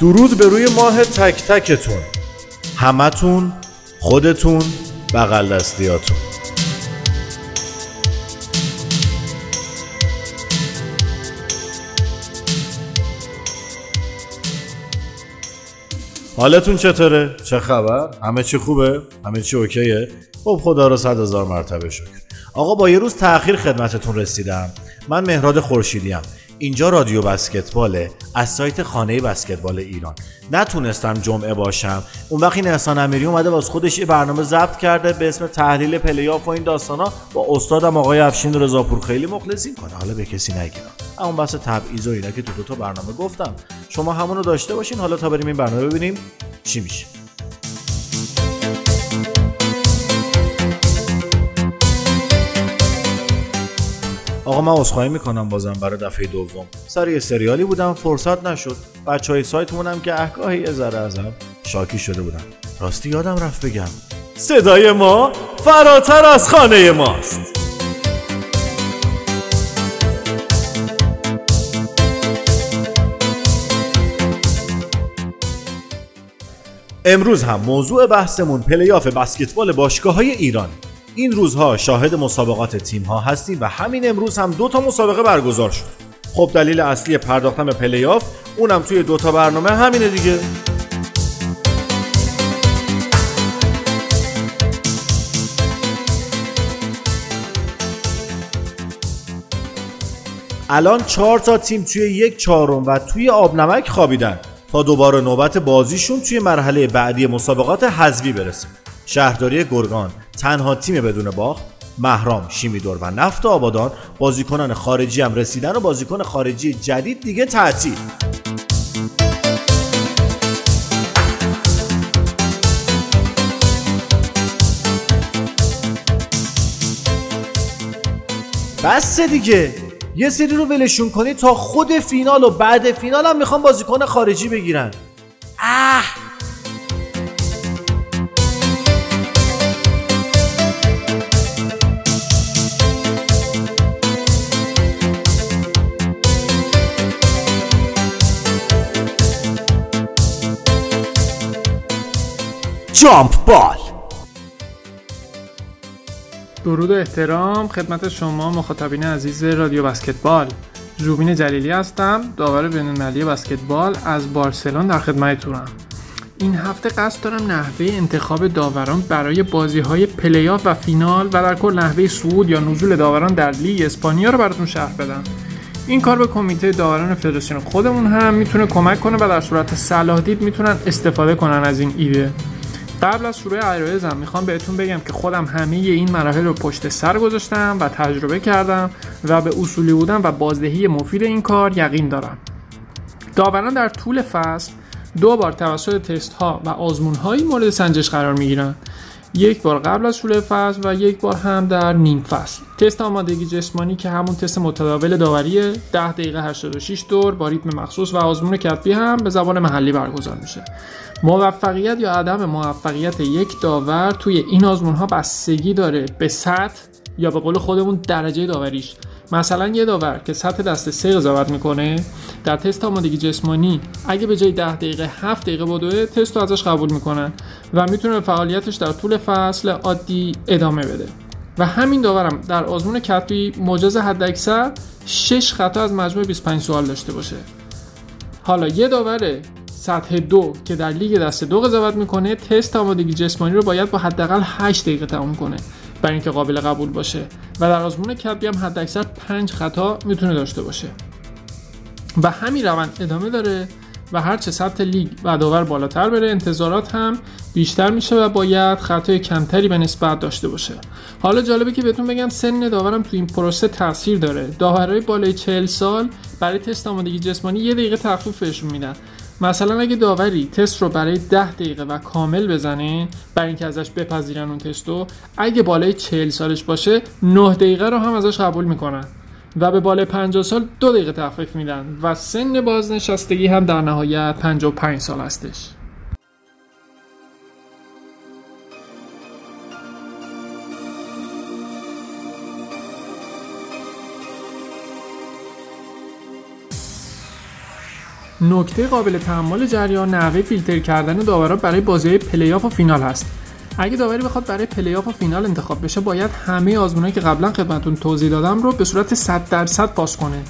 درود به روی ماه تک تکتون همتون خودتون بغل دستیاتون حالتون چطوره؟ چه خبر؟ همه چی خوبه؟ همه چی اوکیه؟ خب خدا رو صد هزار مرتبه شکر آقا با یه روز تأخیر خدمتتون رسیدم من مهراد خورشیدیم اینجا رادیو بسکتباله از سایت خانه بسکتبال ایران. نتونستم جمعه باشم. اون وقت این احسان امیری اومده واس خودش یه برنامه ضبط کرده به اسم تحلیل پلیاف و این داستانا. با استادم آقای افشین رضاپور خیلی مخلصیم کنه حالا به کسی نگیرم اون بحث تبعیض و اینا که تو دو تا برنامه گفتم. شما همونو داشته باشین. حالا تا بریم این برنامه ببینیم چی میشه. آقا من عذرخواهی می‌کنم بازم برای دفعه دوم. سر یه سریالی بودم فرصت نشد. بچه های سایتمونم که احگاهی یه ذره ازم شاکی شده بودن. راستی یادم رفت بگم. صدای ما فراتر از خانه ماست. امروز هم موضوع بحثمون پلیاف بسکتبال باشگاه های ایران. این روزها شاهد مسابقات تیم ها هستیم و همین امروز هم دو تا مسابقه برگزار شد. خب دلیل اصلی پرداختن به پلیاف اونم توی دو تا برنامه همینه دیگه. الان چهار تا تیم توی یک چهارم و توی آبنمک خوابیدن. تا دوباره نوبت بازیشون توی مرحله بعدی مسابقات حذفی برسه. شهرداری گرگان. تنها تیم بدون باخت مهرام شیمیدور و نفت آبادان. بازیکنان خارجی هم رسیدن و بازیکن خارجی جدید دیگه تعطیل. بس دیگه. یه سری رو ولشون کنی تا خود فینال و بعد فینال هم می‌خوان بازیکن خارجی بگیرن. اه. جامپ بال. درود و احترام خدمت شما مخاطبین عزیز رادیو بسکتبال. روبین جلیلی هستم داور بینالمللی بسکتبال از بارسلون در خدمتتونم. این هفته قصد دارم نحوه انتخاب داوران برای بازی های پلیاف و فینال و در کل نحوه صعود یا نزول داوران در لیگ اسپانیا رو براتون شرح بدم. این کار به کمیته داوران فدراسیون خودمون هم می‌تونه کمک کنه و در صورت صلاح دید می‌تونن استفاده کنن از این ایده. قبل از شروع عرایزم می‌خوام بهتون بگم که خودم همه این مراحل رو پشت سر گذاشتم و تجربه کردم و به اصولی بودن و بازدهی مفید این کار یقین دارم. داوران در طول فصل دو بار توسط تست ها و آزمون هایی مورد سنجش قرار می یک بار قبل از شروع فصل و یک بار هم در نیم فصل. تست آمادگی جسمانی که همون تست متداول داوریه. 10 دقیقه 86 دور با ریتم مخصوص و آزمون کتبی هم به زبان محلی برگزار میشه. موفقیت یا عدم موفقیت یک داور توی این آزمون ها بستگی داره به سطح یا به قول خودمون درجه داوریش. مثلا یه داور که سطح دست سه قضاوت می‌کنه در تست آمادگی جسمانی اگه به جای 10 دقیقه 7 دقیقه بدوه تست رو ازش قبول می‌کنن و می‌تونه فعالیتش در طول فصل عادی ادامه بده. و همین داورم در آزمون کتبی مجاز حداکثر 6 خطا از مجموع 25 سوال داشته باشه. حالا یه داور سطح دو که در لیگ دست دو قضاوت می‌کنه تست آمادگی جسمانی رو باید با حداقل 8 دقیقه تمام کنه. برای اینکه قابل قبول باشه. و در آزمون کتبی هم حداکثر 5 خطا می‌تونه داشته باشه. و همین روند ادامه داره و هرچه سطح لیگ و داور بالاتر بره انتظارات هم بیشتر میشه و باید خطای کمتری به نسبت داشته باشه. حالا جالبه که بهتون بگم سن داورم تو این پروسه تاثیر داره. داورای بالای 40 سال برای تست آمادگی جسمانی یه دقیقه تخفیف بهشون میدن. مثلا اگه داوری تست رو برای 10 دقیقه و کامل بزنه برای اینکه ازش بپذیرن اون تستو اگه بالای 40 سالش باشه 9 دقیقه رو هم ازش قبول می‌کنن و به بالای 50 سال دو دقیقه تخفیف میدن و سن بازنشستگی هم در نهایت 55 سال هستش. نکته قابل تأمل جریان نحوه فیلتر کردن داورا برای بازی های و فینال هست. اگه داوری بخواد برای پلی‌آف و فینال انتخاب بشه باید همه آزمونایی که قبلا خدمتتون توضیح دادم رو به صورت 100 درصد پاس کنه.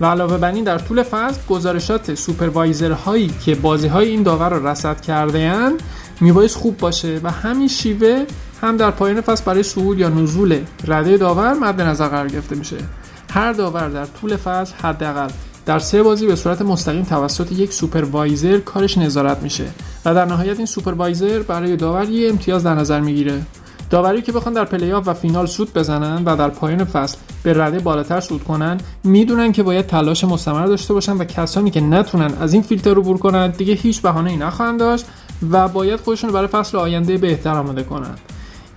و علاوه بر این در طول فصل گزارشات supervisor هایی که بازی های این داور رو رصد کرده اند میبایست خوب باشه و همین شیوه هم در پایان فصل برای صعود یا نزول رده داور مد نظر قرار گرفته میشه. هر داور در طول فصل حداقل در سه بازی به صورت مستقیم توسط یک supervisor کارش نظارت میشه و در نهایت این supervisor برای داور یه امتیاز در نظر می‌گیره. داوری که بخوان در پلی‌آف و فینال سوت بزنن و در پایان فصل به رده بالاتر صعود کنن می‌دونن که باید تلاش مستمر داشته باشن و کسانی که نتونن از این فیلتر عبور کنن دیگه هیچ بهانه‌ای نخواهند داشت و باید خودشون برای فصل آینده بهتر آماده کنند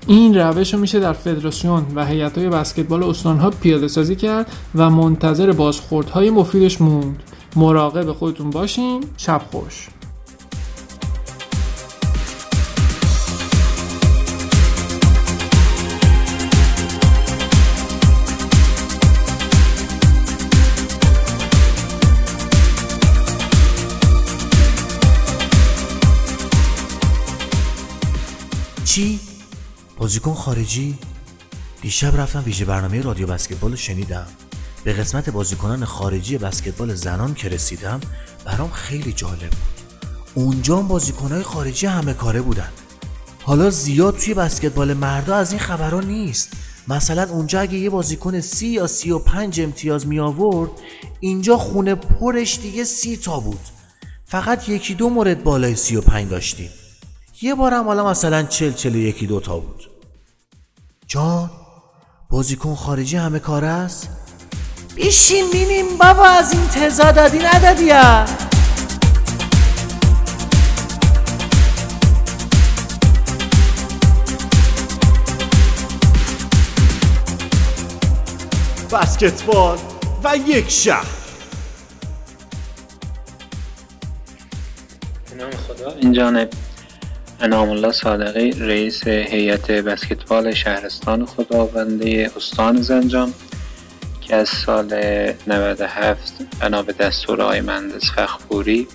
این روش رو میشه در فدراسیون و هیئت‌های بسکتبال استانها پیاده سازی کرد و منتظر بازخوردهای مفیدش موند. مراقب خودتون باشین. شب خوش. چی؟ بازیکن خارجی؟ دیشب رفتم ویژه برنامه رادیو بسکتبال شنیدم. به قسمت بازیکنان خارجی بسکتبال زنان که رسیدم برام خیلی جالب بود. اونجا بازیکنهای خارجی همه کاره بودن. حالا زیاد توی بسکتبال مردا از این خبرها نیست. مثلا اونجا اگه یه بازیکن سی یا سی و پنج امتیاز می آورد اینجا خونه پرش دیگه سی تا بود. فقط یکی دو مورد بالای سی و پنج داشتیم. یه بارم حالا مثلا چل چل یکی دوتا بود. جان بازیکن خارجی همه کار است؟ بیشین بینیم بابا از این تزا دادی ندادی بسکتبال و یک شهر. نام خدا این جانب انعام الله صادقی رئیس هیئت بسکتبال شهرستان خداونده استان زنجان که از سال 97 بنا به دستور آقای مهندس فخپوری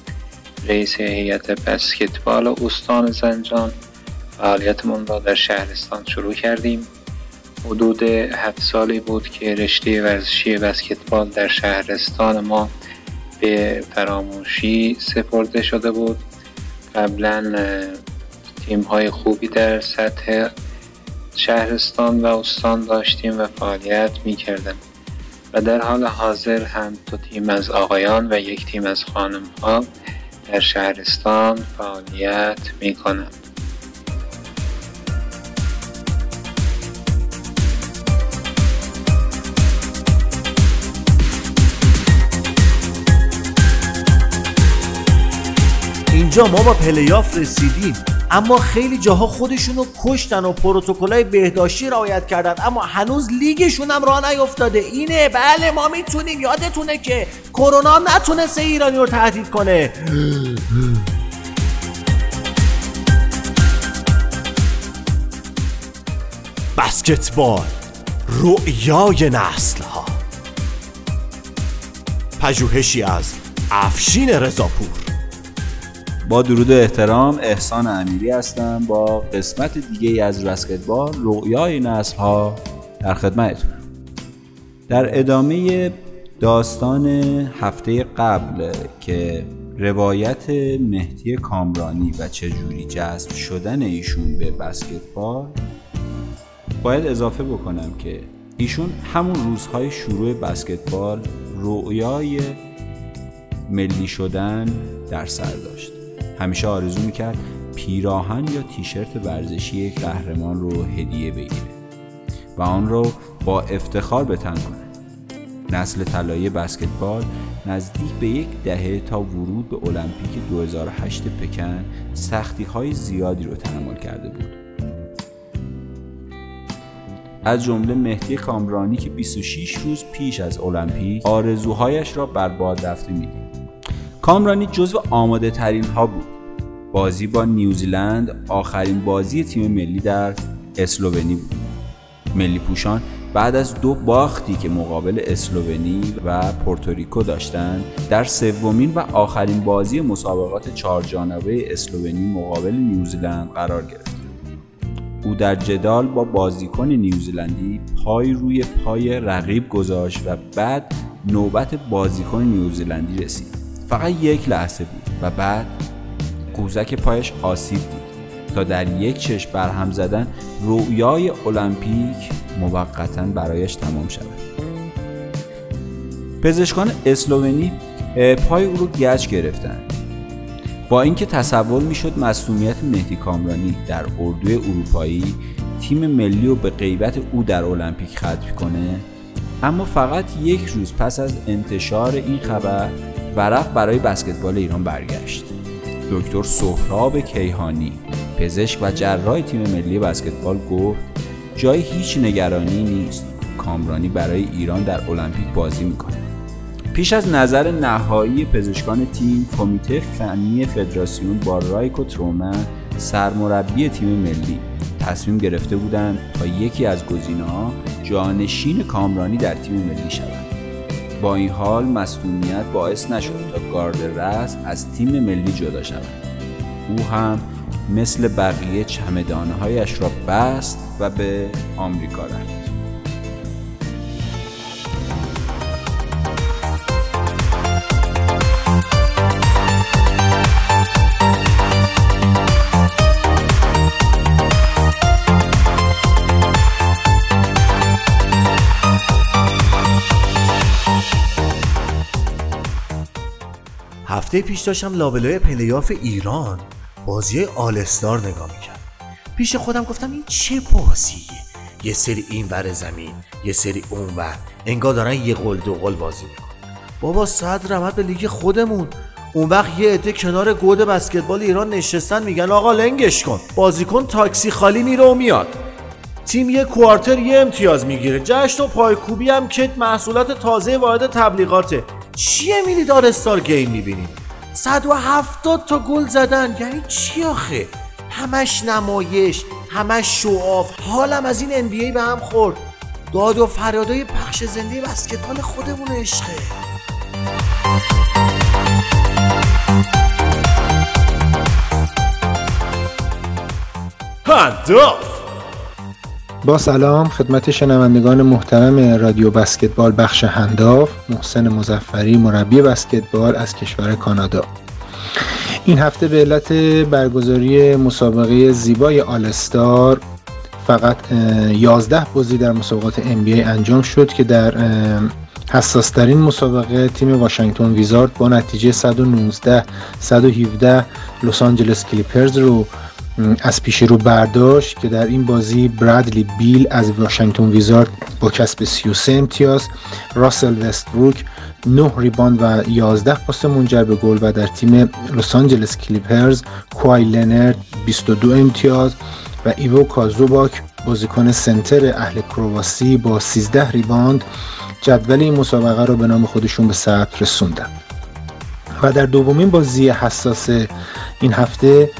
رئیس هیئت بسکتبال استان زنجان فعالیتمون را در شهرستان شروع کردیم. حدود هفت سالی بود که رشته ورزشی بسکتبال در شهرستان ما به فراموشی سپرده شده بود. قبلا تیم های خوبی در سطح شهرستان و استان داشتیم و فعالیت می کردن و در حال حاضر هم دو تیم از آقایان و یک تیم از خانم ها در شهرستان فعالیت می کنند. اینجا ما با پلیاف رسیدیم اما خیلی جاها خودشونو کشتن و پروتکلای بهداشتی رعایت کردن. اما هنوز لیگشون هم راه نیفتاده. اینه. بله ما می‌تونیم. یادتونه که کرونا نتونسته ایرانی رو تهدید کنه. بسکتبال رؤیای نسل ها پژوهشی از افشین رضاپور. با درود و احترام احسان امیری هستم با قسمت دیگه از بسکتبال رؤیای نسل ها در خدمتتونم. در ادامه داستان هفته قبل که روایت مهدی کامرانی و چجوری جذب شدن ایشون به بسکتبال باید اضافه بکنم که ایشون همون روزهای شروع بسکتبال رؤیای ملی شدن در سر داشت. همیشه آرزو می‌کرد پیراهن یا تیشرت ورزشی یک قهرمان رو هدیه بگیره و آن رو با افتخار به تن کنه نسل طلایی بسکتبال نزدیک به یک دهه تا ورود به المپیک 2008 پکن سختی های زیادی رو تحمل کرده بود. از جمله مهدی کامرانی که 26 روز پیش از المپیک آرزوهایش را بر باد رفته می‌دید. کامرانی جزو آماده ترین ها بود. بازی با نیوزیلند آخرین بازی تیم ملی در اسلوونی بود. ملی پوشان بعد از دو باختی که مقابل اسلوونی و پورتوریکو داشتند در سومین و آخرین بازی مسابقات چهارجانبه اسلوونی مقابل نیوزیلند قرار گرفت. او در جدال با بازیکن نیوزیلندی پای روی پای رقیب گذاشت و بعد نوبت بازیکن نیوزیلندی رسید. فقط یک لحظه بود و بعد قوزک پایش آسیب دید تا در یک چشم برهم زدن رویای المپیک موقتا برایش تمام شود. پزشکان اسلوونی پای او رو گچ گرفتند با اینکه تصور می‌شد مسئولیت مهدی کامرانی در اردوی اروپایی تیم ملی رو به غیبت او در المپیک ختم کنه اما فقط یک روز پس از انتشار این خبر ورق برای بسکتبال ایران برگشت. دکتر سهراب کیهانی پزشک و جراح تیم ملی بسکتبال گفت جای هیچ نگرانی نیست. کامرانی برای ایران در المپیک بازی می‌کنه. پیش از نظر نهایی پزشکان تیم کمیته فنی فدراسیون با رایکو ترومن سرمربی تیم ملی تصمیم گرفته بودند تا یکی از گزینه‌ها جانشین کامرانی در تیم ملی شود. با این حال مصدومیت باعث نشد تا گارد رس از تیم ملی جدا شود. او هم مثل بقیه چمدانهایش را بست و به آمریکا رفت. هفته پیش داشتم لابلای پلی‌آف ایران بازی All-Star نگاه می‌کردم پیش خودم گفتم این چه بازیه؟ یه سری این بر زمین یه سری اون بر انگار دارن یه قل دو قل بازی میکنن بابا صد رحمت به لیگ خودمون. اون وقت یه عده کنار گود بسکتبال ایران نشستن میگن آقا لنگش کن. بازیکن تاکسی خالی میره و میاد. تیم یه quarter یه امتیاز می‌گیره. جشن و پایکوبی هم که محصولات تازه وارد تبلیغاته. چیه میلی دار استار گیم می‌بینیم 170 تا گل زدن. یعنی چی آخه؟ همش نمایش همش شواف حالم از این NBA به هم خورد. داد و فریادای پخش زنده بسکتبال خودمون عشقه. هنداف با سلام خدمت شنوندگان محترم رادیو بسکتبال بخش هنداف محسن مزفری مربی بسکتبال از کشور کانادا. این هفته به علت برگزاری مسابقه زیبای آلستار فقط 11 بازی در مسابقات NBA انجام شد که در حساسترین مسابقه تیم واشنگتن ویزارد با نتیجه 119 117 لس آنجلس کلیپرز رو از پیش رو برداشت که در این بازی برادلی بیل از واشنگتن ویزارد با کسب 33 امتیاز راسل وستبروک 9 ریباند و 11 پاس منجر به گل و در تیم لس آنجلس کلیپرز کوای لنرد 22 امتیاز و ایویکا زوباک بازیکن سنتر اهل کرواسی با 13 ریباند جدول این مسابقه رو به نام خودشون به ثبت رسوندن. و در دومین بازی حساس این هفته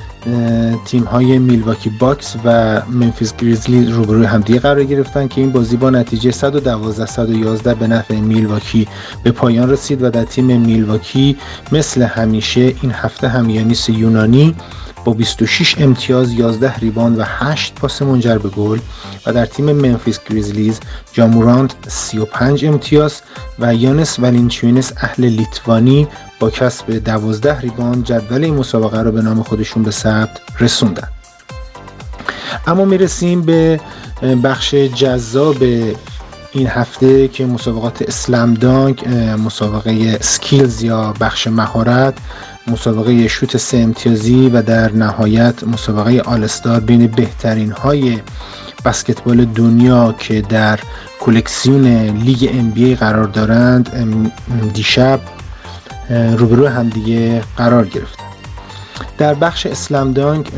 تیم های میلواکی باکس و ممفیس گریزلی روبروی همدیگه قرار گرفتن که این بازی با نتیجه 112 111 به نفع میلواکی به پایان رسید و در تیم میلواکی مثل همیشه این هفته هم یانیس یونانی با 26 امتیاز 11 ریباند و 8 پاس منجر به گل و در تیم ممفیس گریزلیز جا مورانت 35 امتیاز و یوناس والانچیوناس اهل لیتوانی با کسب 12 ریباند جدول این مسابقه رو به نام خودشون به ثبت رسوندن. اما می‌رسیم به بخش جذاب این هفته که مسابقات slam dunk مسابقه skills یا بخش مهارت. مسابقه شوت سه امتیازی و در نهایت مسابقه All-Star بین بهترین های بسکتبال دنیا که در کلکسیون لیگ NBA قرار دارند دیشب روبرو همدیگه قرار گرفتن در بخش slam dunk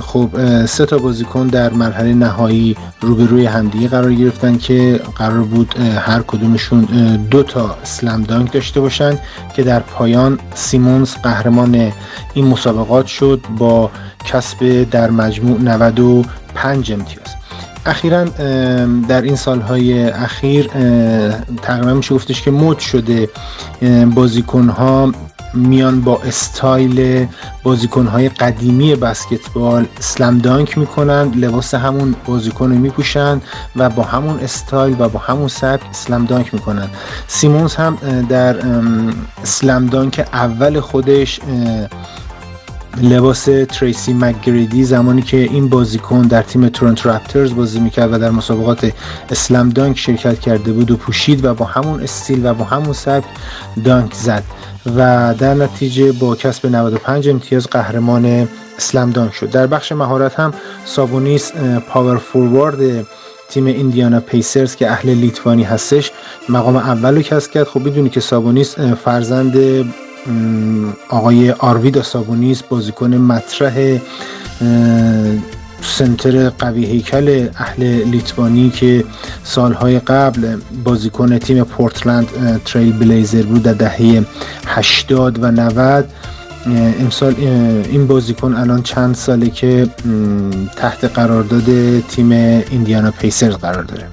خب سه تا بازیکن در مرحله نهایی روبروی همدیگه قرار گرفتن که قرار بود هر کدومشون دو تا اسلم دانک داشته باشن که در پایان سیمونز قهرمان این مسابقات شد با کسب در مجموع 95 امتیاز. اخیرا در این سالهای اخیر تقریبا میشه گفتش که مد شده بازیکن ها میان با استایل بازیکن های قدیمی بسکتبال slam dunk می‌کنن لباس همون بازیکن رو میپوشن و با همون استایل و با همون سبک slam dunk می‌کنن. سیمونز هم در slam dunk اول خودش لباس تریسی مک‌گریدی زمانی که این بازیکن در تیم تورنتو رپترز بازی می‌کرد و در مسابقات slam dunk شرکت کرده بود رو پوشید و با همون استیل و با همون سبک dunk زد. و در نتیجه با کسب 95 امتیاز قهرمان slam dunk شد. در بخش مهارت هم سابونیس power forward تیم ایندیانا پیسرز که اهل لیتوانی هستش مقام اول رو کسب کرد. خب بدونید که سابونیس فرزند آقای آرویداس سابونیس بازیکن مطرح سنتر قوی هیکل اهل لیتوانی که سالهای قبل بازیکن تیم پورتلند تریل بلیزر بود در دهه 80 و 90 امسال این بازیکن الان چند ساله که تحت قرارداد تیم ایندیانا پیسرز قرار داره.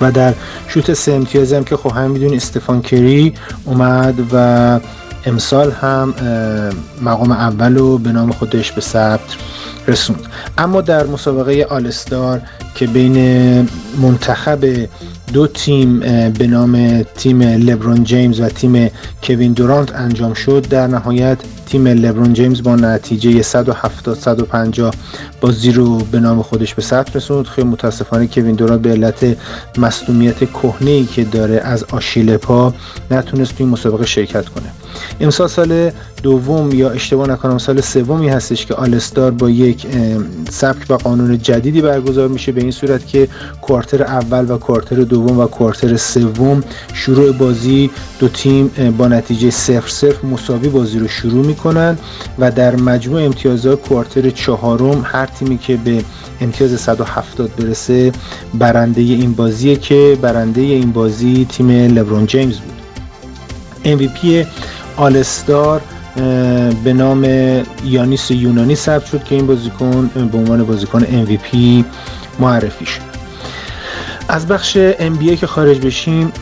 و در شوت سه امتیازی هم که خب هم می‌دونی استفان کری اومد و امسال هم مقام اول رو به نام خودش به ثبت رسوند. اما در مسابقه آلستار که بین منتخب دو تیم به نام تیم لبرون جیمز و تیم کوین دورانت انجام شد. در نهایت تیم لبرون جیمز با نتیجه 170 150 بازی رو به نام خودش به ثبت رسوند. خیلی متاسفانه کوین دورانت به علت مصدومیت کهنه ای که داره از آشیل پا نتونست توی مسابقه شرکت کنه. امسال سال دوم یا اشتباه نکنم سال سومی هستش که آلستار با یک سبک و قانون جدیدی برگزار میشه. به این صورت که کوارتر اول و کوارتر دوم و کوارتر سوم شروع بازی دو تیم با نتیجه 0 0 مساوی بازی رو شروع می‌کنن و در مجموع امتیازات کوارتر چهارم هر تیمی که به امتیاز 170 برسه برنده این بازیه که برنده این بازی تیم لبرون جیمز بود. MVP All-Star به نام یانیس یونانی ثبت شد که این بازیکن به عنوان بازیکن MVP معرفی شد. از بخش NBA که خارج بشیم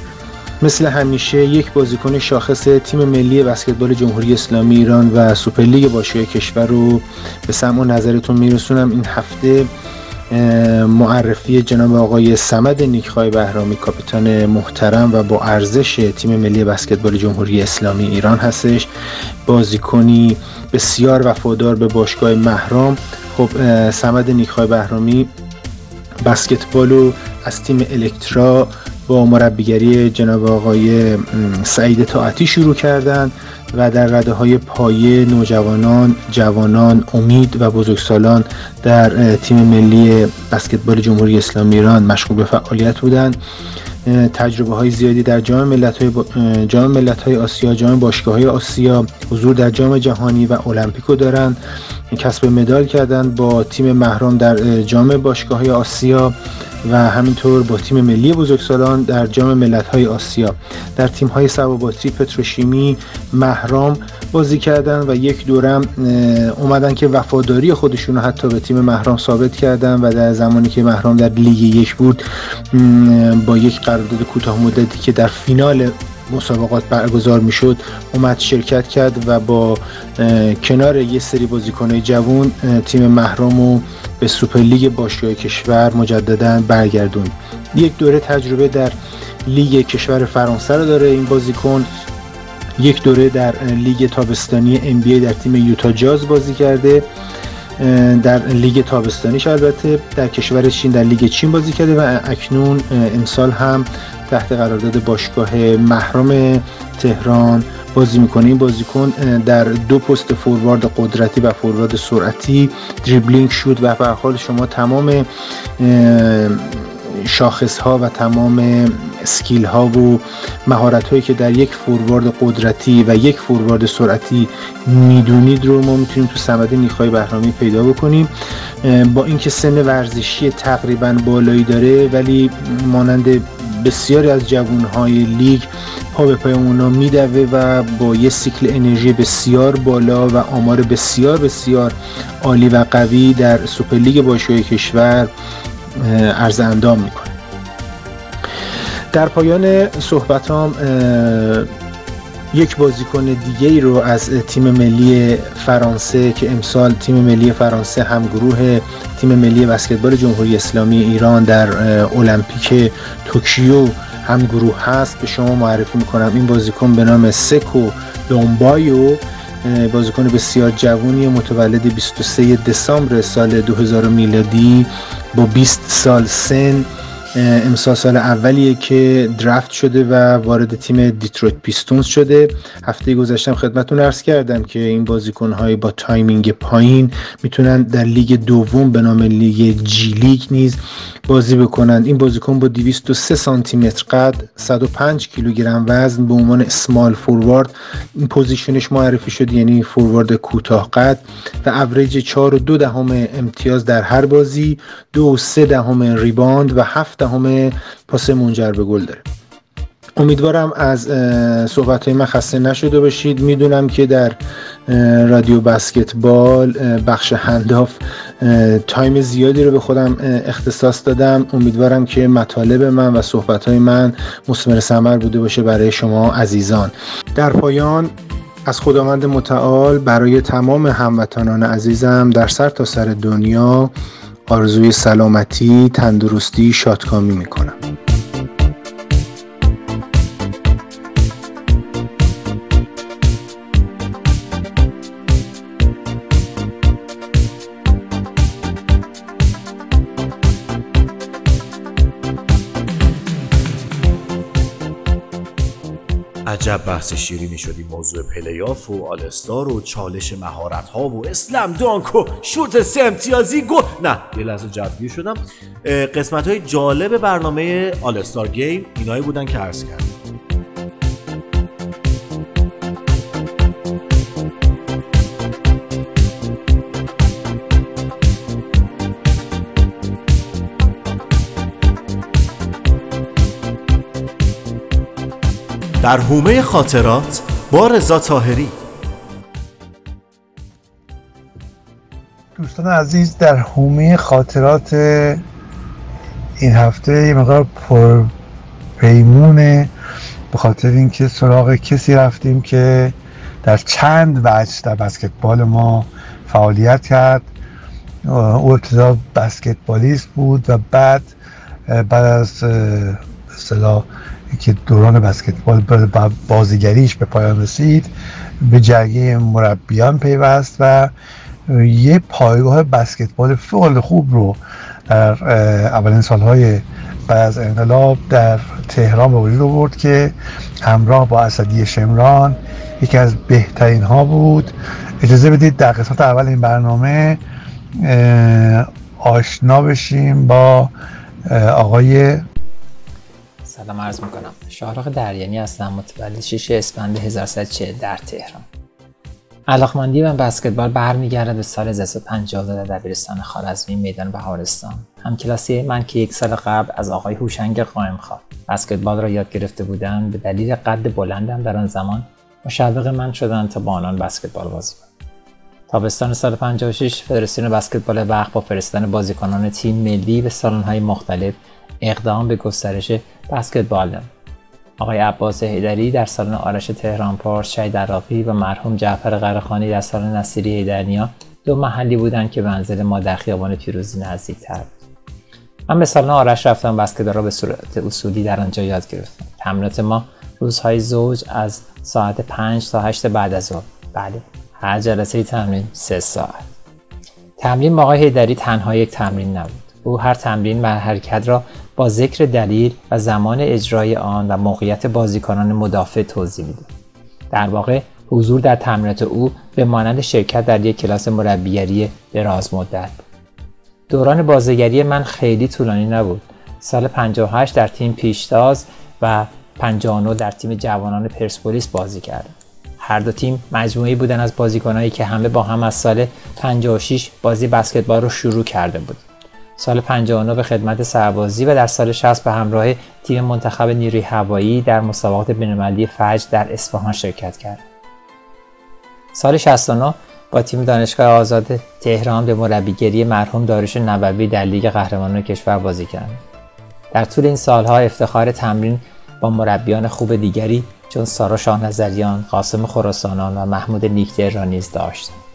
مثل همیشه یک بازیکن شاخص تیم ملی بسکتبال جمهوری اسلامی ایران و سوپرلیگ باشگاه کشور رو به سمع و نظرتون میرسونم. این هفته معرفی جناب آقای سمد نیکخای بهرامی کاپیتان محترم و با ارزش تیم ملی بسکتبال جمهوری اسلامی ایران هستش. بازیکنی بسیار وفادار به باشگاه محرام خب سمد نیکخای بهرامی بسکتبال رو از تیم الکترا با مربیگری جناب آقای سعید طاعتی شروع کردند و در رده های پایه نوجوانان، جوانان، امید و بزرگسالان در تیم ملی بسکتبال جمهوری اسلامی ایران مشغول به فعالیت بودند تجربه های زیادی در جام ملت های, جام ملت های آسیا جام باشگاه های آسیا حضور در جام جهانی و المپیکو دارند کسب مدال کردند با تیم محرام در جام باشگاه آسیا و همینطور با تیم ملی بزرگسالان در جام ملت های آسیا. در تیم های سواباتی پتروشیمی محرام بازی کردن و یک دورم اومدن که وفاداری خودشون رو حتی به تیم محرام ثابت کردن و در زمانی که محرام در لیگ یک بود با یک قرارداد کوتاه مدتی که در فینال مسابقات برگزار می‌شد اومد شرکت کرد و با کنار یه سری بازیکنهای جوون تیم مهرام و به سوپرلیگ باشگاه کشور مجددا برگردوند یک دوره تجربه در لیگ کشور فرانسه رو داره این بازیکن. یک دوره در لیگ تابستانی NBA در تیم یوتا جاز بازی کرده. در لیگ تابستانیش البته در کشور چین در لیگ چین بازی کرده و اکنون امسال هم تحت قرارداد باشگاه محرم تهران بازی می‌کنه این بازیکن در دو پست فوروارد قدرتی و فوروارد سرعتی دریبلینگ شد و به حال شما تمام شاخص ها و تمام سکیل ها و مهارت هایی که در یک فوروارد قدرتی و یک فوروارد سرعتی می‌دونید رو ما می‌تونیم تو سمد نیخای بهرامی پیدا بکنیم. با اینکه سن ورزشی تقریبا بالایی داره ولی مانند بسیاری از جوانهای لیگ پا به پای اونا میدوه و با یه سیکل انرژی بسیار بالا و آمار بسیار بسیار عالی و قوی در سوپرلیگ باشگاه کشور عرض اندام می‌کنه. در پایان صحبتام یک بازیکن دیگه ای رو از تیم ملی فرانسه که امسال تیم ملی فرانسه هم گروه تیم ملی بسکتبال جمهوری اسلامی ایران در المپیک توکیو هم گروه هست. به شما معرفی می‌کنم. این بازیکن به نام سکو دومبایو بازیکن بسیار جوونی متولد 23 دسامبر سال 2000 میلادی با 20 سال سن. امسال سال اولیه که draft شده و وارد تیم دیترویت پیستونز شده. هفته گذشتم خدمتون عرض کردم که این بازیکن های با timing پایین می‌تونن در لیگ دوم به نام لیگ G League نیز بازی بکنند این بازیکن با 203 سانتی متر قد 105 کیلوگرم وزن به عنوان small forward این پوزیشنش معرفی شد یعنی فوروارد کوتاه قد و اوریج 4 و 2 دهم امتیاز در هر بازی 2 و 3 دهم ریباند و 7 دهم پاس منجر به گل داره. امیدوارم از صحبت های من خسته نشده باشید. می‌دونم که در رادیو بسکتبال بخش هنداف تایم زیادی رو به خودم اختصاص دادم. امیدوارم که مطالب من و صحبت های من مسمر سمر بوده باشه برای شما عزیزان. در پایان از خداوند متعال برای تمام هموطنان عزیزم در سر تا سر دنیا آرزوی سلامتی، تندرستی، شادکامی می‌کنم. عجب بحث شیرینی شد این موضوع پلیاف و آلستار و چالش مهارت ها و اسلم دانک و شوت سه امتیازی گل. نه یه لحظه جوگیر شدم. قسمت های جالب برنامه آلستار گیم اینایی بودن که عرض کردم. در حومه خاطرات با رضا تاهری دوستان عزیز در حومه خاطرات این هفته یه مقدار پر پیمونه به خاطر اینکه سراغ کسی رفتیم که در چند وجه در بسکتبال ما فعالیت کرد. او ابتدا بسکتبالیست بود و بعد بعد از اصطلاح که دوران بسکتبال بازیگریش به پایان رسید به جرگه مربیان پیوست و یه پایگاه بسکتبال فوق خوب رو در اولین سالهای بعد از انقلاب در تهران به وجود آورد که همراه با اسدی شمران یکی از بهترین ها بود. اجازه بدید در قسمت اول این برنامه آشنا بشیم با آقای سلام عرض می‌کنم. شاهراخ دریانی هستم متولد 6 اسفند 1140 در تهران. علاقمندی من بسکتبال برمیگردد به سال 1352 در دبیرستان خارزمی میدان بهارستان. همکلاسی من که یک سال قبل از آقای هوشنگ قائم خواه بسکتبال را یاد گرفته بودم به دلیل قد بلندم در آن زمان مشوق من شدند تا با آنان بسکتبال بازی کنم. تابستان سال 56 فدراسیون بسکتبال وقت با فرستادن بازیکنان تیم ملی به سالن‌های مختلف اقدام به گسترش بسکتبال. آقای عباس هیدری در سالن آرش تهران پارس شهید عراقی و مرحوم جعفر قرخانی در سالن نصیری هیدرنیا دو محلی بودند که منزل ما در خیابان پیروزی نزدیکتر بود. من به سالن آرش رفتم بسکتبال را به صورت اصولی در آنجا یاد گرفتم. تمرینات ما روزهای زوج از ساعت 5 تا 8 بعد از ظهر. بله هر جلسه تمرین سه ساعت. تمرین با آقای هیدری تنها یک تمرین نبود. او هر تمرین و حرکت را با ذکر دلیل و زمان اجرای آن و موقعیت بازیکنان مدافع توضیح می‌داد در واقع حضور در تمرینات او به مانند شرکت در یک کلاس مربیگری دراز مدت. دوران بازیگری من خیلی طولانی نبود. سال 58 در تیم پیشتاز و 59 در تیم جوانان پرسپولیس بازی کردم. هر دو تیم مجموعی بودن از بازیکنهایی که همه با هم از سال 56 بازی بسکتبال رو شروع کرده بود. سال 59 به خدمت سربازی و در سال 60 به همراه تیم منتخب نیروی هوایی در مسابقات بین‌المللی فجر در اصفهان شرکت کرد. سال 69 با تیم دانشگاه آزاد تهران به مربیگری مرحوم داروش نبوی در لیگ قهرمانان کشور بازی کرد. در طول این سالها افتخار تمرین با مربیان خوب دیگری چون سارا شاه نظریان، قاسم خراسانان و محمود نیکتر را نیز داشتم.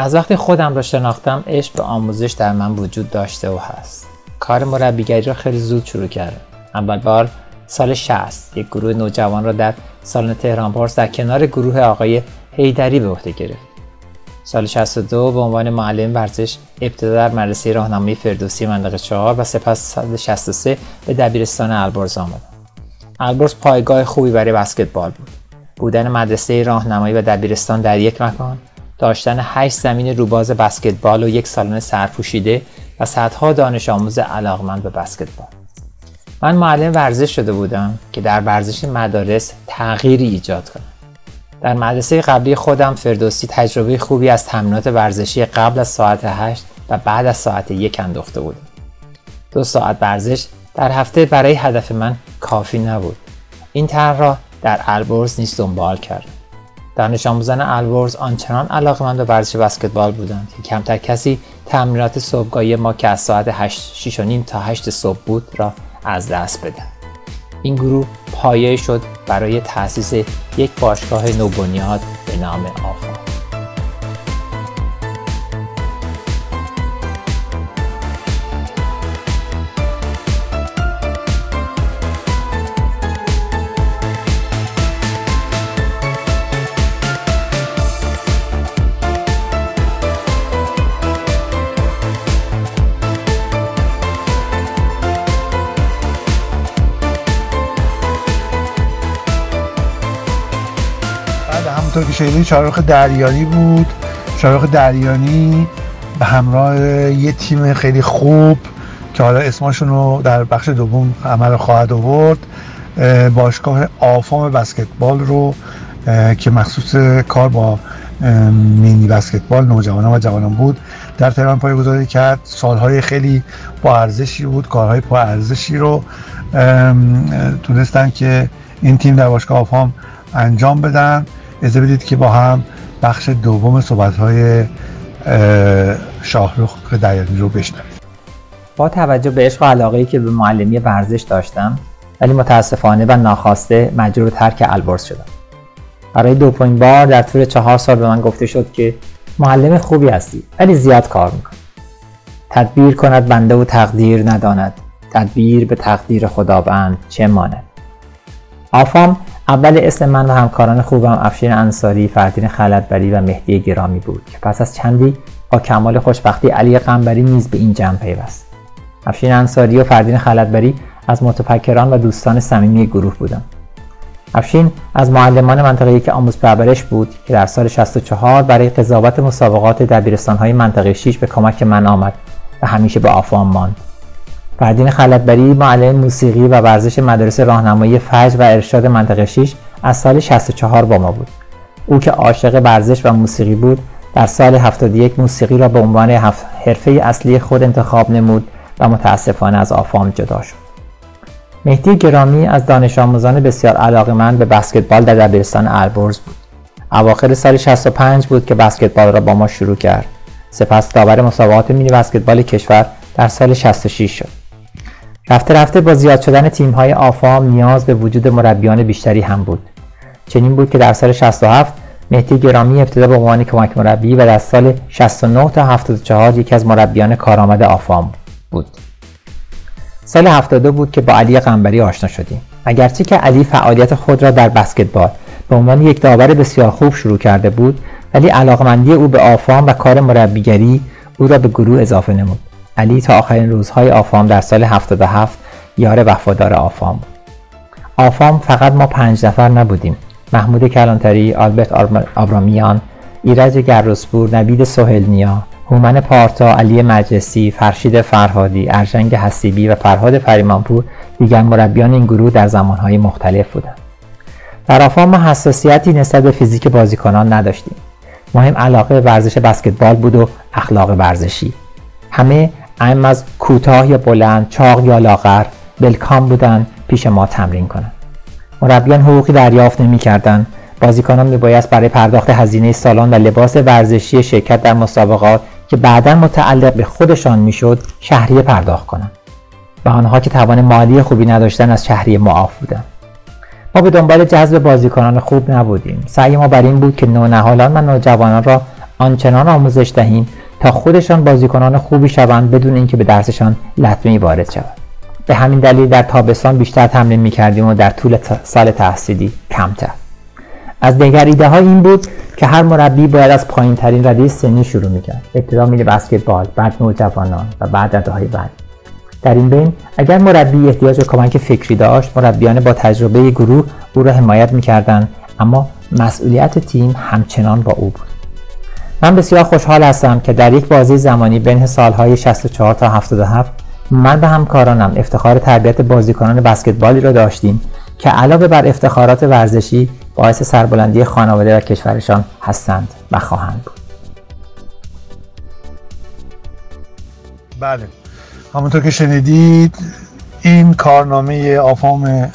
از وقتی خودم را شناختم عشق به آموزش در من وجود داشته و هست. کار مربیگری را خیلی زود شروع کردم. اول بار سال 60 یک گروه نوجوان را در سالن تهران پارس در کنار گروه آقای هیدری به عهده گرفت. سال 62 به عنوان معلم ورزش ابتدا در مدرسه راهنمایی فردوسی منطقه 4 و سپس سال 63 به دبیرستان البرز آمدم. البرز پایگاه خوبی برای بسکتبال بود. بودن مدرسه راهنمایی و دبیرستان در یک مکان، داشتن 8 زمین روباز بسکتبال و یک سالن سرپوشیده و صدها دانش آموز علاقمند به بسکتبال. من معلم ورزش شده بودم که در ورزش مدارس تغییری ایجاد کنم. در مدرسه قبلی خودم فردوسی تجربه خوبی از تمرینات ورزشی قبل از ساعت 8 و بعد از ساعت یک انداخته بودم. دو ساعت ورزش در هفته برای هدف من کافی نبود. این طرح را در البرز نیز دنبال کردم. دانش آموزان البرز آنچنان علاقمند به ورزش بسکتبال بودند که کمتر کسی تمرینات صبحگاهی ما که از ساعت 8 تا 8 صبح بود را از دست بدن. این گروه پایه شد برای تأسیس یک باشگاه نوبنیاد به نام آفا. شنیدید شارخ دریانی بود. شارخ دریانی به همراه یه تیم خیلی خوب که حالا اسمشون رو در بخش دوم عمل خواهد آورد باشگاه آفام بسکتبال رو که مخصوص کار با مینی بسکتبال نوجوانان و جوانان بود در تهران پایگذاری کرد. سالهای خیلی با ارزشی بود کارهای با ارزشی رو تونستن که این تیم در باشگاه آفام انجام بدن. اجازه بدید که با هم بخش دوم صحبت های شاهرخ دریانی رو بشنویم. با توجه به عشق و علاقه که به معلمی ورزش داشتم ولی متاسفانه و ناخواسته مجبور ترک البرز شدم. برای دومین بار در طول چهار سال به من گفته شد که معلم خوبی هستی ولی زیاد کار میکن تدبیر کند بنده و تقدیر نداند. تدبیر به تقدیر خداوند چه ماند؟ آفام اول اسم من و همکاران خوبم افشین انصاری، فردین خلطبری و مهدی گرامی بود که پس از چندی با کمال خوشبختی علی قنبری نیز به این جمع پیوست. افشین انصاری و فردین خلطبری از متفکران و دوستان صمیمی گروه بودند. افشین از معلمان منطقه یک آموز پرورش بود که در سال 64 برای قضاوت مسابقات دبیرستانهای منطقه 6 به کمک من آمد و همیشه به آفام ماند. فردین خلطبری معلم موسیقی و ورزش مدارس راهنمایی فجر و ارشاد منطقه 6 از سال 64 با ما بود. او که عاشق ورزش و موسیقی بود در سال 71 موسیقی را به عنوان حرفه اصلی خود انتخاب نمود و متاسفانه از آفام جدا شد. مهدی گرامی از دانش آموزان بسیار علاقمند به بسکتبال در دبیرستان البرز بود. اواخر سال 65 بود که بسکتبال را با ما شروع کرد. سپس داور مسابقات مینی بسکتبال کشور در سال 66 شد. رفته رفته با زیاد شدن تیم های آفام نیاز به وجود مربیان بیشتری هم بود. چنین بود که در سال 67 مهدی گرامی ابتدا به عنوان کمک مربی و در سال 69 تا 74 یکی از مربیان کارآمد آفام بود. سال 72 بود که با علی قنبری آشنا شدیم. اگرچه که علی فعالیت خود را در بسکتبال به عنوان یک داور بسیار خوب شروع کرده بود ولی علاقمندی او به آفام و کار مربیگری او را به گروه اضافه نمود. علی تا آخرین روزهای آفام در سال 77 یار وفادار آفام بود. آفام فقط ما پنج نفر نبودیم. محمود کلانتری، آلبرت آبرامیان، ایرج گرسپور، نبید سهلنیا، هومن پارتا، علی مجلسی، فرشید فرهادی، ارجنگ حسیبی و فرهاد فریمانپور دیگر مربیان این گروه در زمانهای مختلف بودند. در آفام ما حساسیتی نسبت به فیزیک بازیکنان نداشتیم. مهم علاقه ورزش بسکتبال بود و اخلاق ورزشی. همه اما از کوتاه یا بلند چاق یا لاغر بلکام بودن پیش ما تمرین کنند مربیان حقوقی دریافت نمی‌کردند بازیکنان میبایست برای پرداخت هزینه سالن و لباس ورزشی شرکت در مسابقات که بعدا متعلق به خودشان می‌شد شهریه پرداخت کنند و آنها که توان مالی خوبی نداشتن از شهریه معاف بودند ما به دنبال جذب بازیکنان خوب نبودیم. سعی ما بر این بود که نونهالان و نوجوانان را آنچنان آموزش دهیم تا خودشان بازیکنان خوبی شوند بدون اینکه به درسشان لطمه وارد شود. به همین دلیل در تابستان بیشتر تمرین می‌کردیم و در طول سال تحصیلی کمتر. از دیگر ایده ها این بود که هر مربی باید از پایین ترین رده سنی شروع می‌کرد. ابتدا میره بسکتبال بعد نوجوانان و بعد رده های بعد در این بین اگر مربی احتیاج به کمک فکری داشت مربیان با تجربه گروه او را حمایت می‌کردند اما مسئولیت تیم همچنان با او بود. من بسیار خوشحال هستم که در یک بازی زمانی بین سالهای 64 تا 77 من و همکارانم افتخار تربیت بازیکنان بسکتبالی را داشتیم که علاوه بر افتخارات ورزشی باعث سربلندی خانواده و کشورشان هستند و خواهند بود. بله. همونطور که شنیدید این کارنامه آفام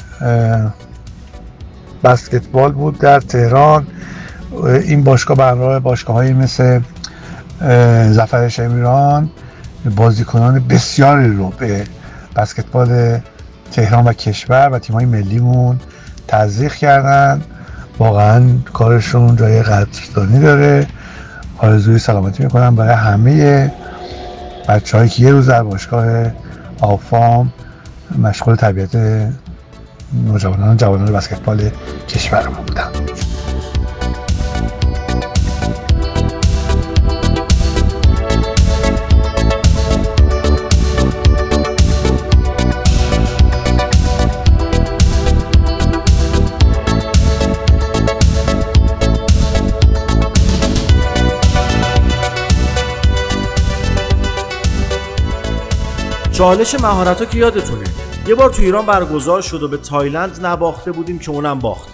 بسکتبال بود در تهران. این باشگاه برای باشگاه های مثل زفر شمیران بازیکنان بسیاری رو به بسکتبال تهران و کشور و تیمای ملیمون تزریق کردن. واقعا کارشون جای قدردانی داره. آرزوی سلامتی می‌کنم برای همه بچه که یه روز در باشگاه آفام مشغول تربیت نوجوانان جوانان بسکتبال کشورمون بودن. چالش مهارت ها که یادتونه. یه بار تو ایران برگزار شد و به تایلند نباخته بودیم که اونم باخت.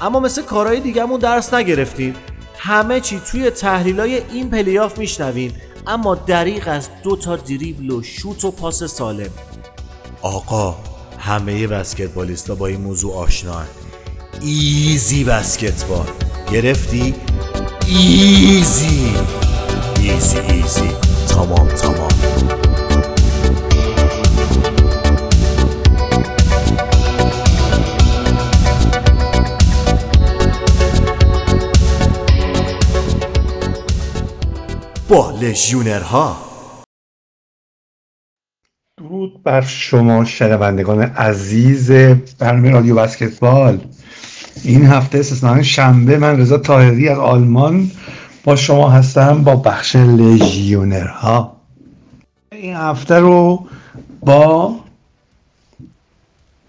اما مثل کارهای دیگهمون درس نگرفتیم. همه چی توی تحلیل های این پلی‌آف میشنویم اما دریغ از دو تا دریبل و شوت و پاس سالم. آقا همه بسکتبالیستا با این موضوع آشنا easy basketball. گرفتی؟ easy. ایزی ایزی. تمام تمام. با لژیونرها. درود بر شما شنوندگان عزیز برنامه رادیو بسکتبال. این هفته استثنان شنبه من رضا طاهری از آلمان با شما هستم با بخش لژیونرها. این هفته رو با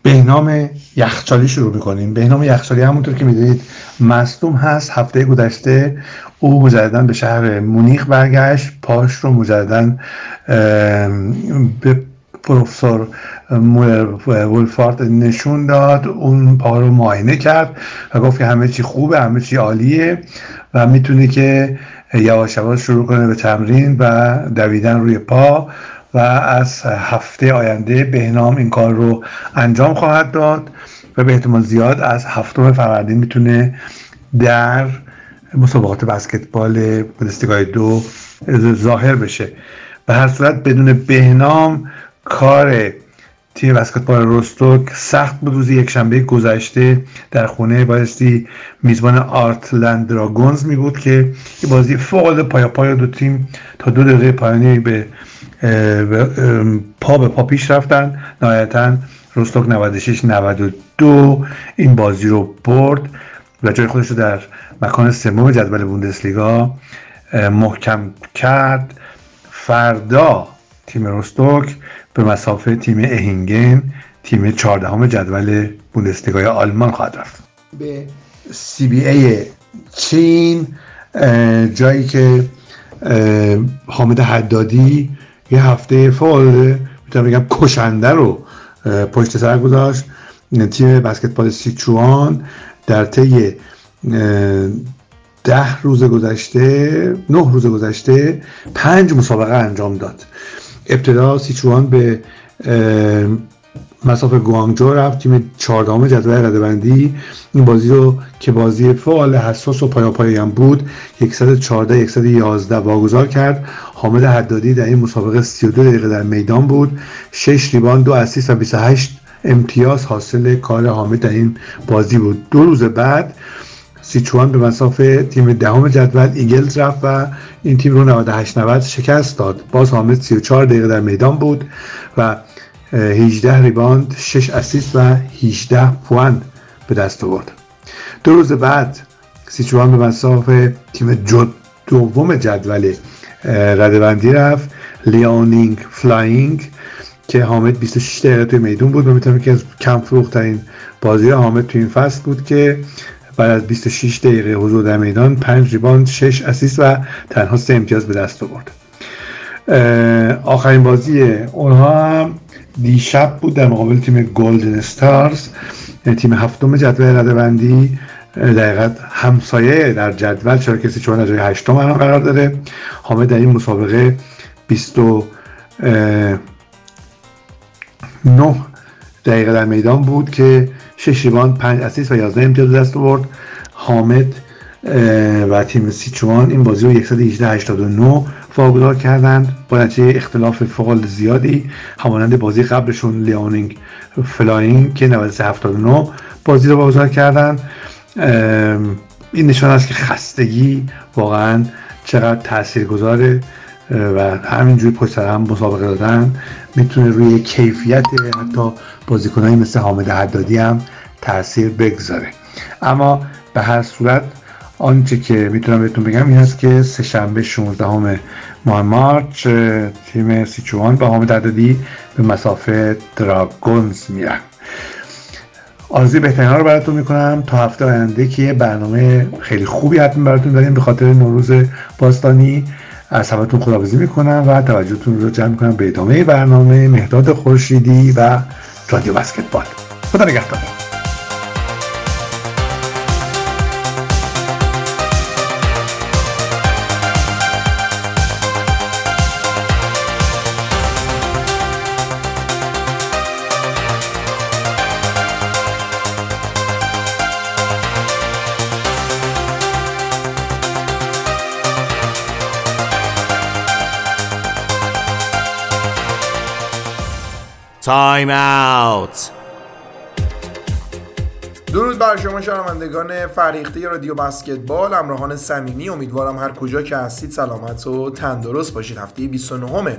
بهنام یخچالی شروع می‌کنیم. بهنام یخچالی همونطور که می‌دونید مصدوم هست هفته گذشته او مجددا به شهر مونیخ برگشت پاش رو مجددا به پروفسور ولفارد نشون داد اون پا رو معاینه کرد و گفت که همه چی خوبه همه چی عالیه و می‌تونه که یواش یواش شروع کنه به تمرین و دویدن روی پا و از هفته آینده بهنام این کار رو انجام خواهد داد و به احتمال زیاد از هفتم فروردین می‌تونه در مسابقات بسکتبال بوندسلیگا دو ظاهر بشه. به هر صورت بدون بهنام کار تیم بسکتبال روستوک سخت بود روز یک شنبه گذشته. در خونه بایستی میزبان آرتلند دراگونز می بود که یه بازی فوق پایا پای دو تیم تا دو دقیقه پایانی به پا به پا پیش رفتن. نهایتا روستوک 96 92 این بازی رو برد و جای خودش رو در مکان سوم جدول بوندسلیگا محکم کرد. فردا تیم روستوک به مسافه تیم اهینگن تیم 14 جدول بوندسلیگای آلمان خواهد رفت. به سی بی ای چین جایی که حامد حدادی یه هفته فعال می‌تونم بگم کشنده رو پشت سر گذاشت. تیم بسکتبال سیچوان در طی ده روز گذشته نه روز گذشته پنج مسابقه انجام داد. ابتدا سیچوان به مسافه گوانگجو رفت تیم چهاردهم جدول ردبندی این بازی رو که بازی فعال حساس و پایاپایی هم بود 114 111 واگذار کرد. حامد حدادی در این مسابقه 32 دقیقه در میدان بود. 6 ریبان دو اسیست و 28 امتیاز حاصل کار حامد در این بازی بود. دو روز بعد سیچوان به مصاف تیم دهم جدول ایگلز رفت و این تیم رو 98 90 شکست داد. باز حامد 34 دقیقه در میدان بود و 18 ریباند 6 اسیست و 18 پوئن به دست آورد. دو روز بعد سیچوان به مصاف تیم جد دوم جدول رده‌بندی رفت. لیونینگ فلاینگ که حامد 26 دقیقه توی میدون بود. و می‌تونم که از کم فروخترین بازی حامد توی این فصل بود که بعد از 26 دقیقه حضور در میدان 5 ریباند 6 اسیست و تنها 3 امتیاز به دست آورد. آخرین بازی اونها هم دیشب بود در مقابل تیم گلدن استارز یعنی تیم هفتم جدول ردبندی دقیقا همسایه در جدول چرا کسی چون در جای هشتم هم قرار داره. حامد در این مسابقه 29 دقیقه در میدان بود که 6 ریباند 5 اسیست و 11 امتیاز دست آورد. حامد و تیم سیچوان این بازی رو 118 89 واگذار کردند. با نتیجه اختلاف فعال زیادی همانند بازی قبلشون لیونینگ فلاینگ که 93 79 بازی رو واگذار کردند. این نشان است که خستگی واقعا چقدر تأثیر گذاره و همینجوری پشت هم مسابقه دادن. می‌تونه روی کیفیت حتی بازیکنایی مثل حامد حدادی هم تاثیر بگذاره. اما به هر صورت آنچه که می‌تونم بهتون بگم این است که سه شنبه 16 ماه مارچ تیم سیچوان با حامد حدادی به مسافه دراگونز میرن. آرزوی بهترین رو براتون می‌کنم. تا هفته آینده که برنامه خیلی خوبی حتما براتون داریم به خاطر نوروز باستانی. از همتون خداحافظی می‌کنم و توجهتون رو جمع می‌کنم به ادامه برنامه مهداد خورشیدی و رادیو بسکتبال. خدا نگهدار. تایم اوت درود بر شما شنوندگان فریخته رادیو بسکتبال همراهان صمیمی. امیدوارم هر کجا که هستید سلامت و تندرست باشید. هفته 29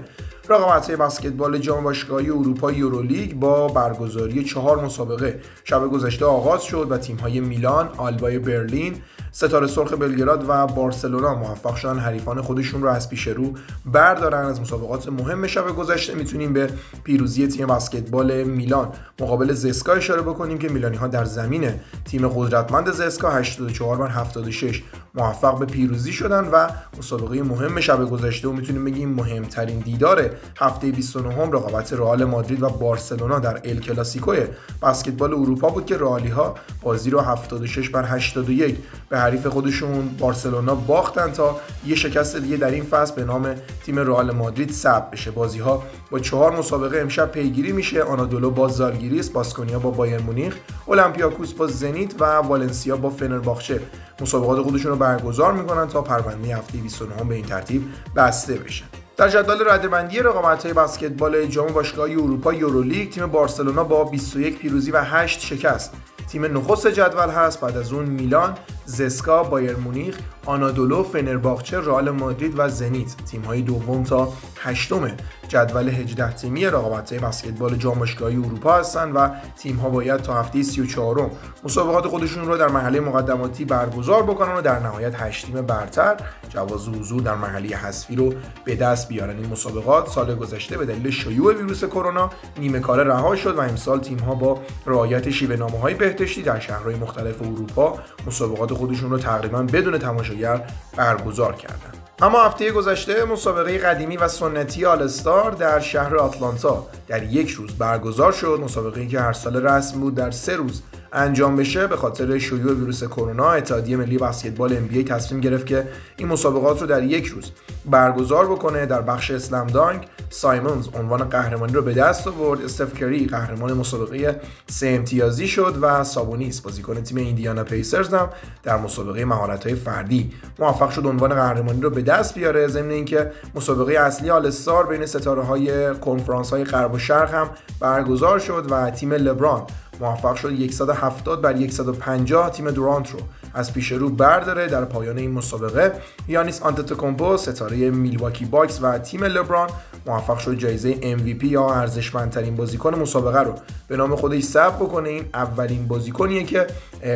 رقابت بسکتبال جام باشگاهی اروپا یورولیگ با برگزاری چهار مسابقه. شب گذشته آغاز شد و تیم‌های میلان، آلبای برلین، ستاره سرخ بلگراد و بارسلونا موفق شدن حریفان خودشون رو از پیش رو بردارن از مسابقات مهم شب گذشته می‌تونیم به پیروزی تیم بسکتبال میلان مقابل زسکا اشاره بکنیم که میلانی ها در زمین تیم قدرتمند زسکا 84 بر 76 موفق به پیروزی شدن و مسابقه مهم شب گذشته و می‌تونیم بگیم مهمترین دیدار هفته 29 هم رقابت رئال مادرید و بارسلونا در ال کلاسیکو بسکتبال اروپا بود که رئالی ها بازی رو 76 بر 81 به حریف خودشون بارسلونا باختن تا یه شکست دیگه در این فصل به نام تیم رئال مادرید ثبت بشه. بازی ها با چهار مسابقه امشب پیگیری میشه. آنادولو با زالگیریس باسکونیا با بایر مونیخ اولمپیاکوس با زنیت و والنسیا با فنرباخچه. مسابقات خودشون رو برگزار می‌کنن تا پرونده هفته 29 به این ترتیب بسته بشه در جدول ردبندی رقابت‌های بسکتبال جام باشگاهی اروپا یورولیگ تیم بارسلونا با 21 پیروزی و 8 شکست. تیم نخست جدول هست. بعد از اون میلان، زسکا، بایر مونیخ، آنادولو، فنرباخچه، رئال مادرید و زنیت. تیم‌های دوم تا هشتم جدول 18 تیمی رقابت‌های بسکتبال جام باشگاهی اروپا هستند و تیم‌ها باید تا هفته 34 مسابقات خودشون رو در مرحله مقدماتی برگزار بکنن و در نهایت 8 تیم برتر جواز حضور در مرحله حذفی رو به دست بیارن این مسابقات سال گذشته به دلیل شیوع ویروس کرونا نیمه کاره رها شد و امسال تیم‌ها با رعایت شیوه نامه‌های بهداشتی در شهرهای مختلف اروپا مسابقات خودشون رو تقریبا بدون تماشاگر برگزار کردند. اما هفته گذشته مسابقه قدیمی و سنتی آلستار در شهر آتلانتا در یک روز برگزار شد. مسابقه که هر سال رسم بود در سه روز. انجام بشه به خاطر شیوع ویروس کرونا اتحادیه ملی بسکتبال NBA تصمیم گرفت که این مسابقات رو در یک روز برگزار بکنه در بخش اسلم دانک. سایمونز عنوان قهرمانی رو به دست آورد. استف کری قهرمان مسابقه سه امتیازی شد و سابونیس بازیکن تیم ایندیانا پیسرز هم در مسابقه مهارت‌های فردی موفق شد عنوان قهرمانی رو به دست بیاره. ضمن اینکه مسابقه اصلی آلستار بین ستاره های کنفرانس های غرب و شرق هم برگزار شد و تیم لبران موفق شد 170 بر 150 تیم دورانت رو. از پیش رو برداره در پایان این مسابقه. یانیس آنتتوکومپو ستاره میلواکی باکس و تیم لبران موفق شد جایزه MVP یا ارزشمندترین بازیکن مسابقه رو به نام خودش ثبت بکنه. این اولین بازیکنیه که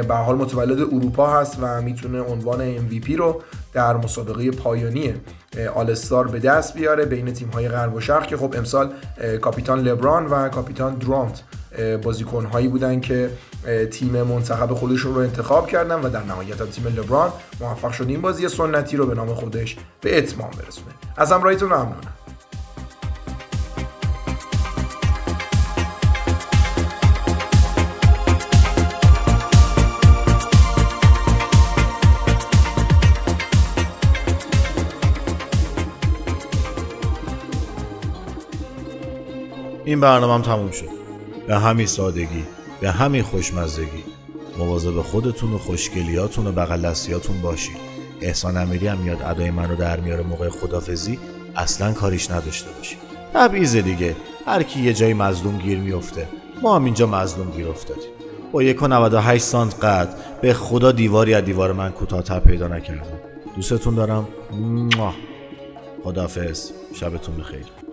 به هر حال متولد اروپا هست و می‌تونه عنوان MVP رو در مسابقه پایانی آلستار به دست بیاره بین تیم های غرب و شرق که خب امسال کاپیتان لبران و کاپیتان درانت بازیکن هایی بودن که تیم منتخب خودشون رو انتخاب کردن و در نهایت تیم لبران موفق شد این بازی سنتی رو به نام خودش به اتمام برسونه. از همراهیتون ممنونم. این برنامه هم تموم شد. به همین سادگی به همین خوشمزدگی مواظب خودتون و خوشگلیاتون و بغل دستیاتون باشید احسان امیری هم میاد ادای من رو در میاره موقع خدافزی. اصلا کاریش نداشته باشید تبعیض دیگه. هر کی یه جایی مظلوم گیر میفته. ما هم اینجا مظلوم گیر افتادیم. با یک 98 سانت قد به خدا دیواری از دیوار من کوتاهتر پیدا نکردم. دوستتون دارم. خدافز. شبتون بخیر.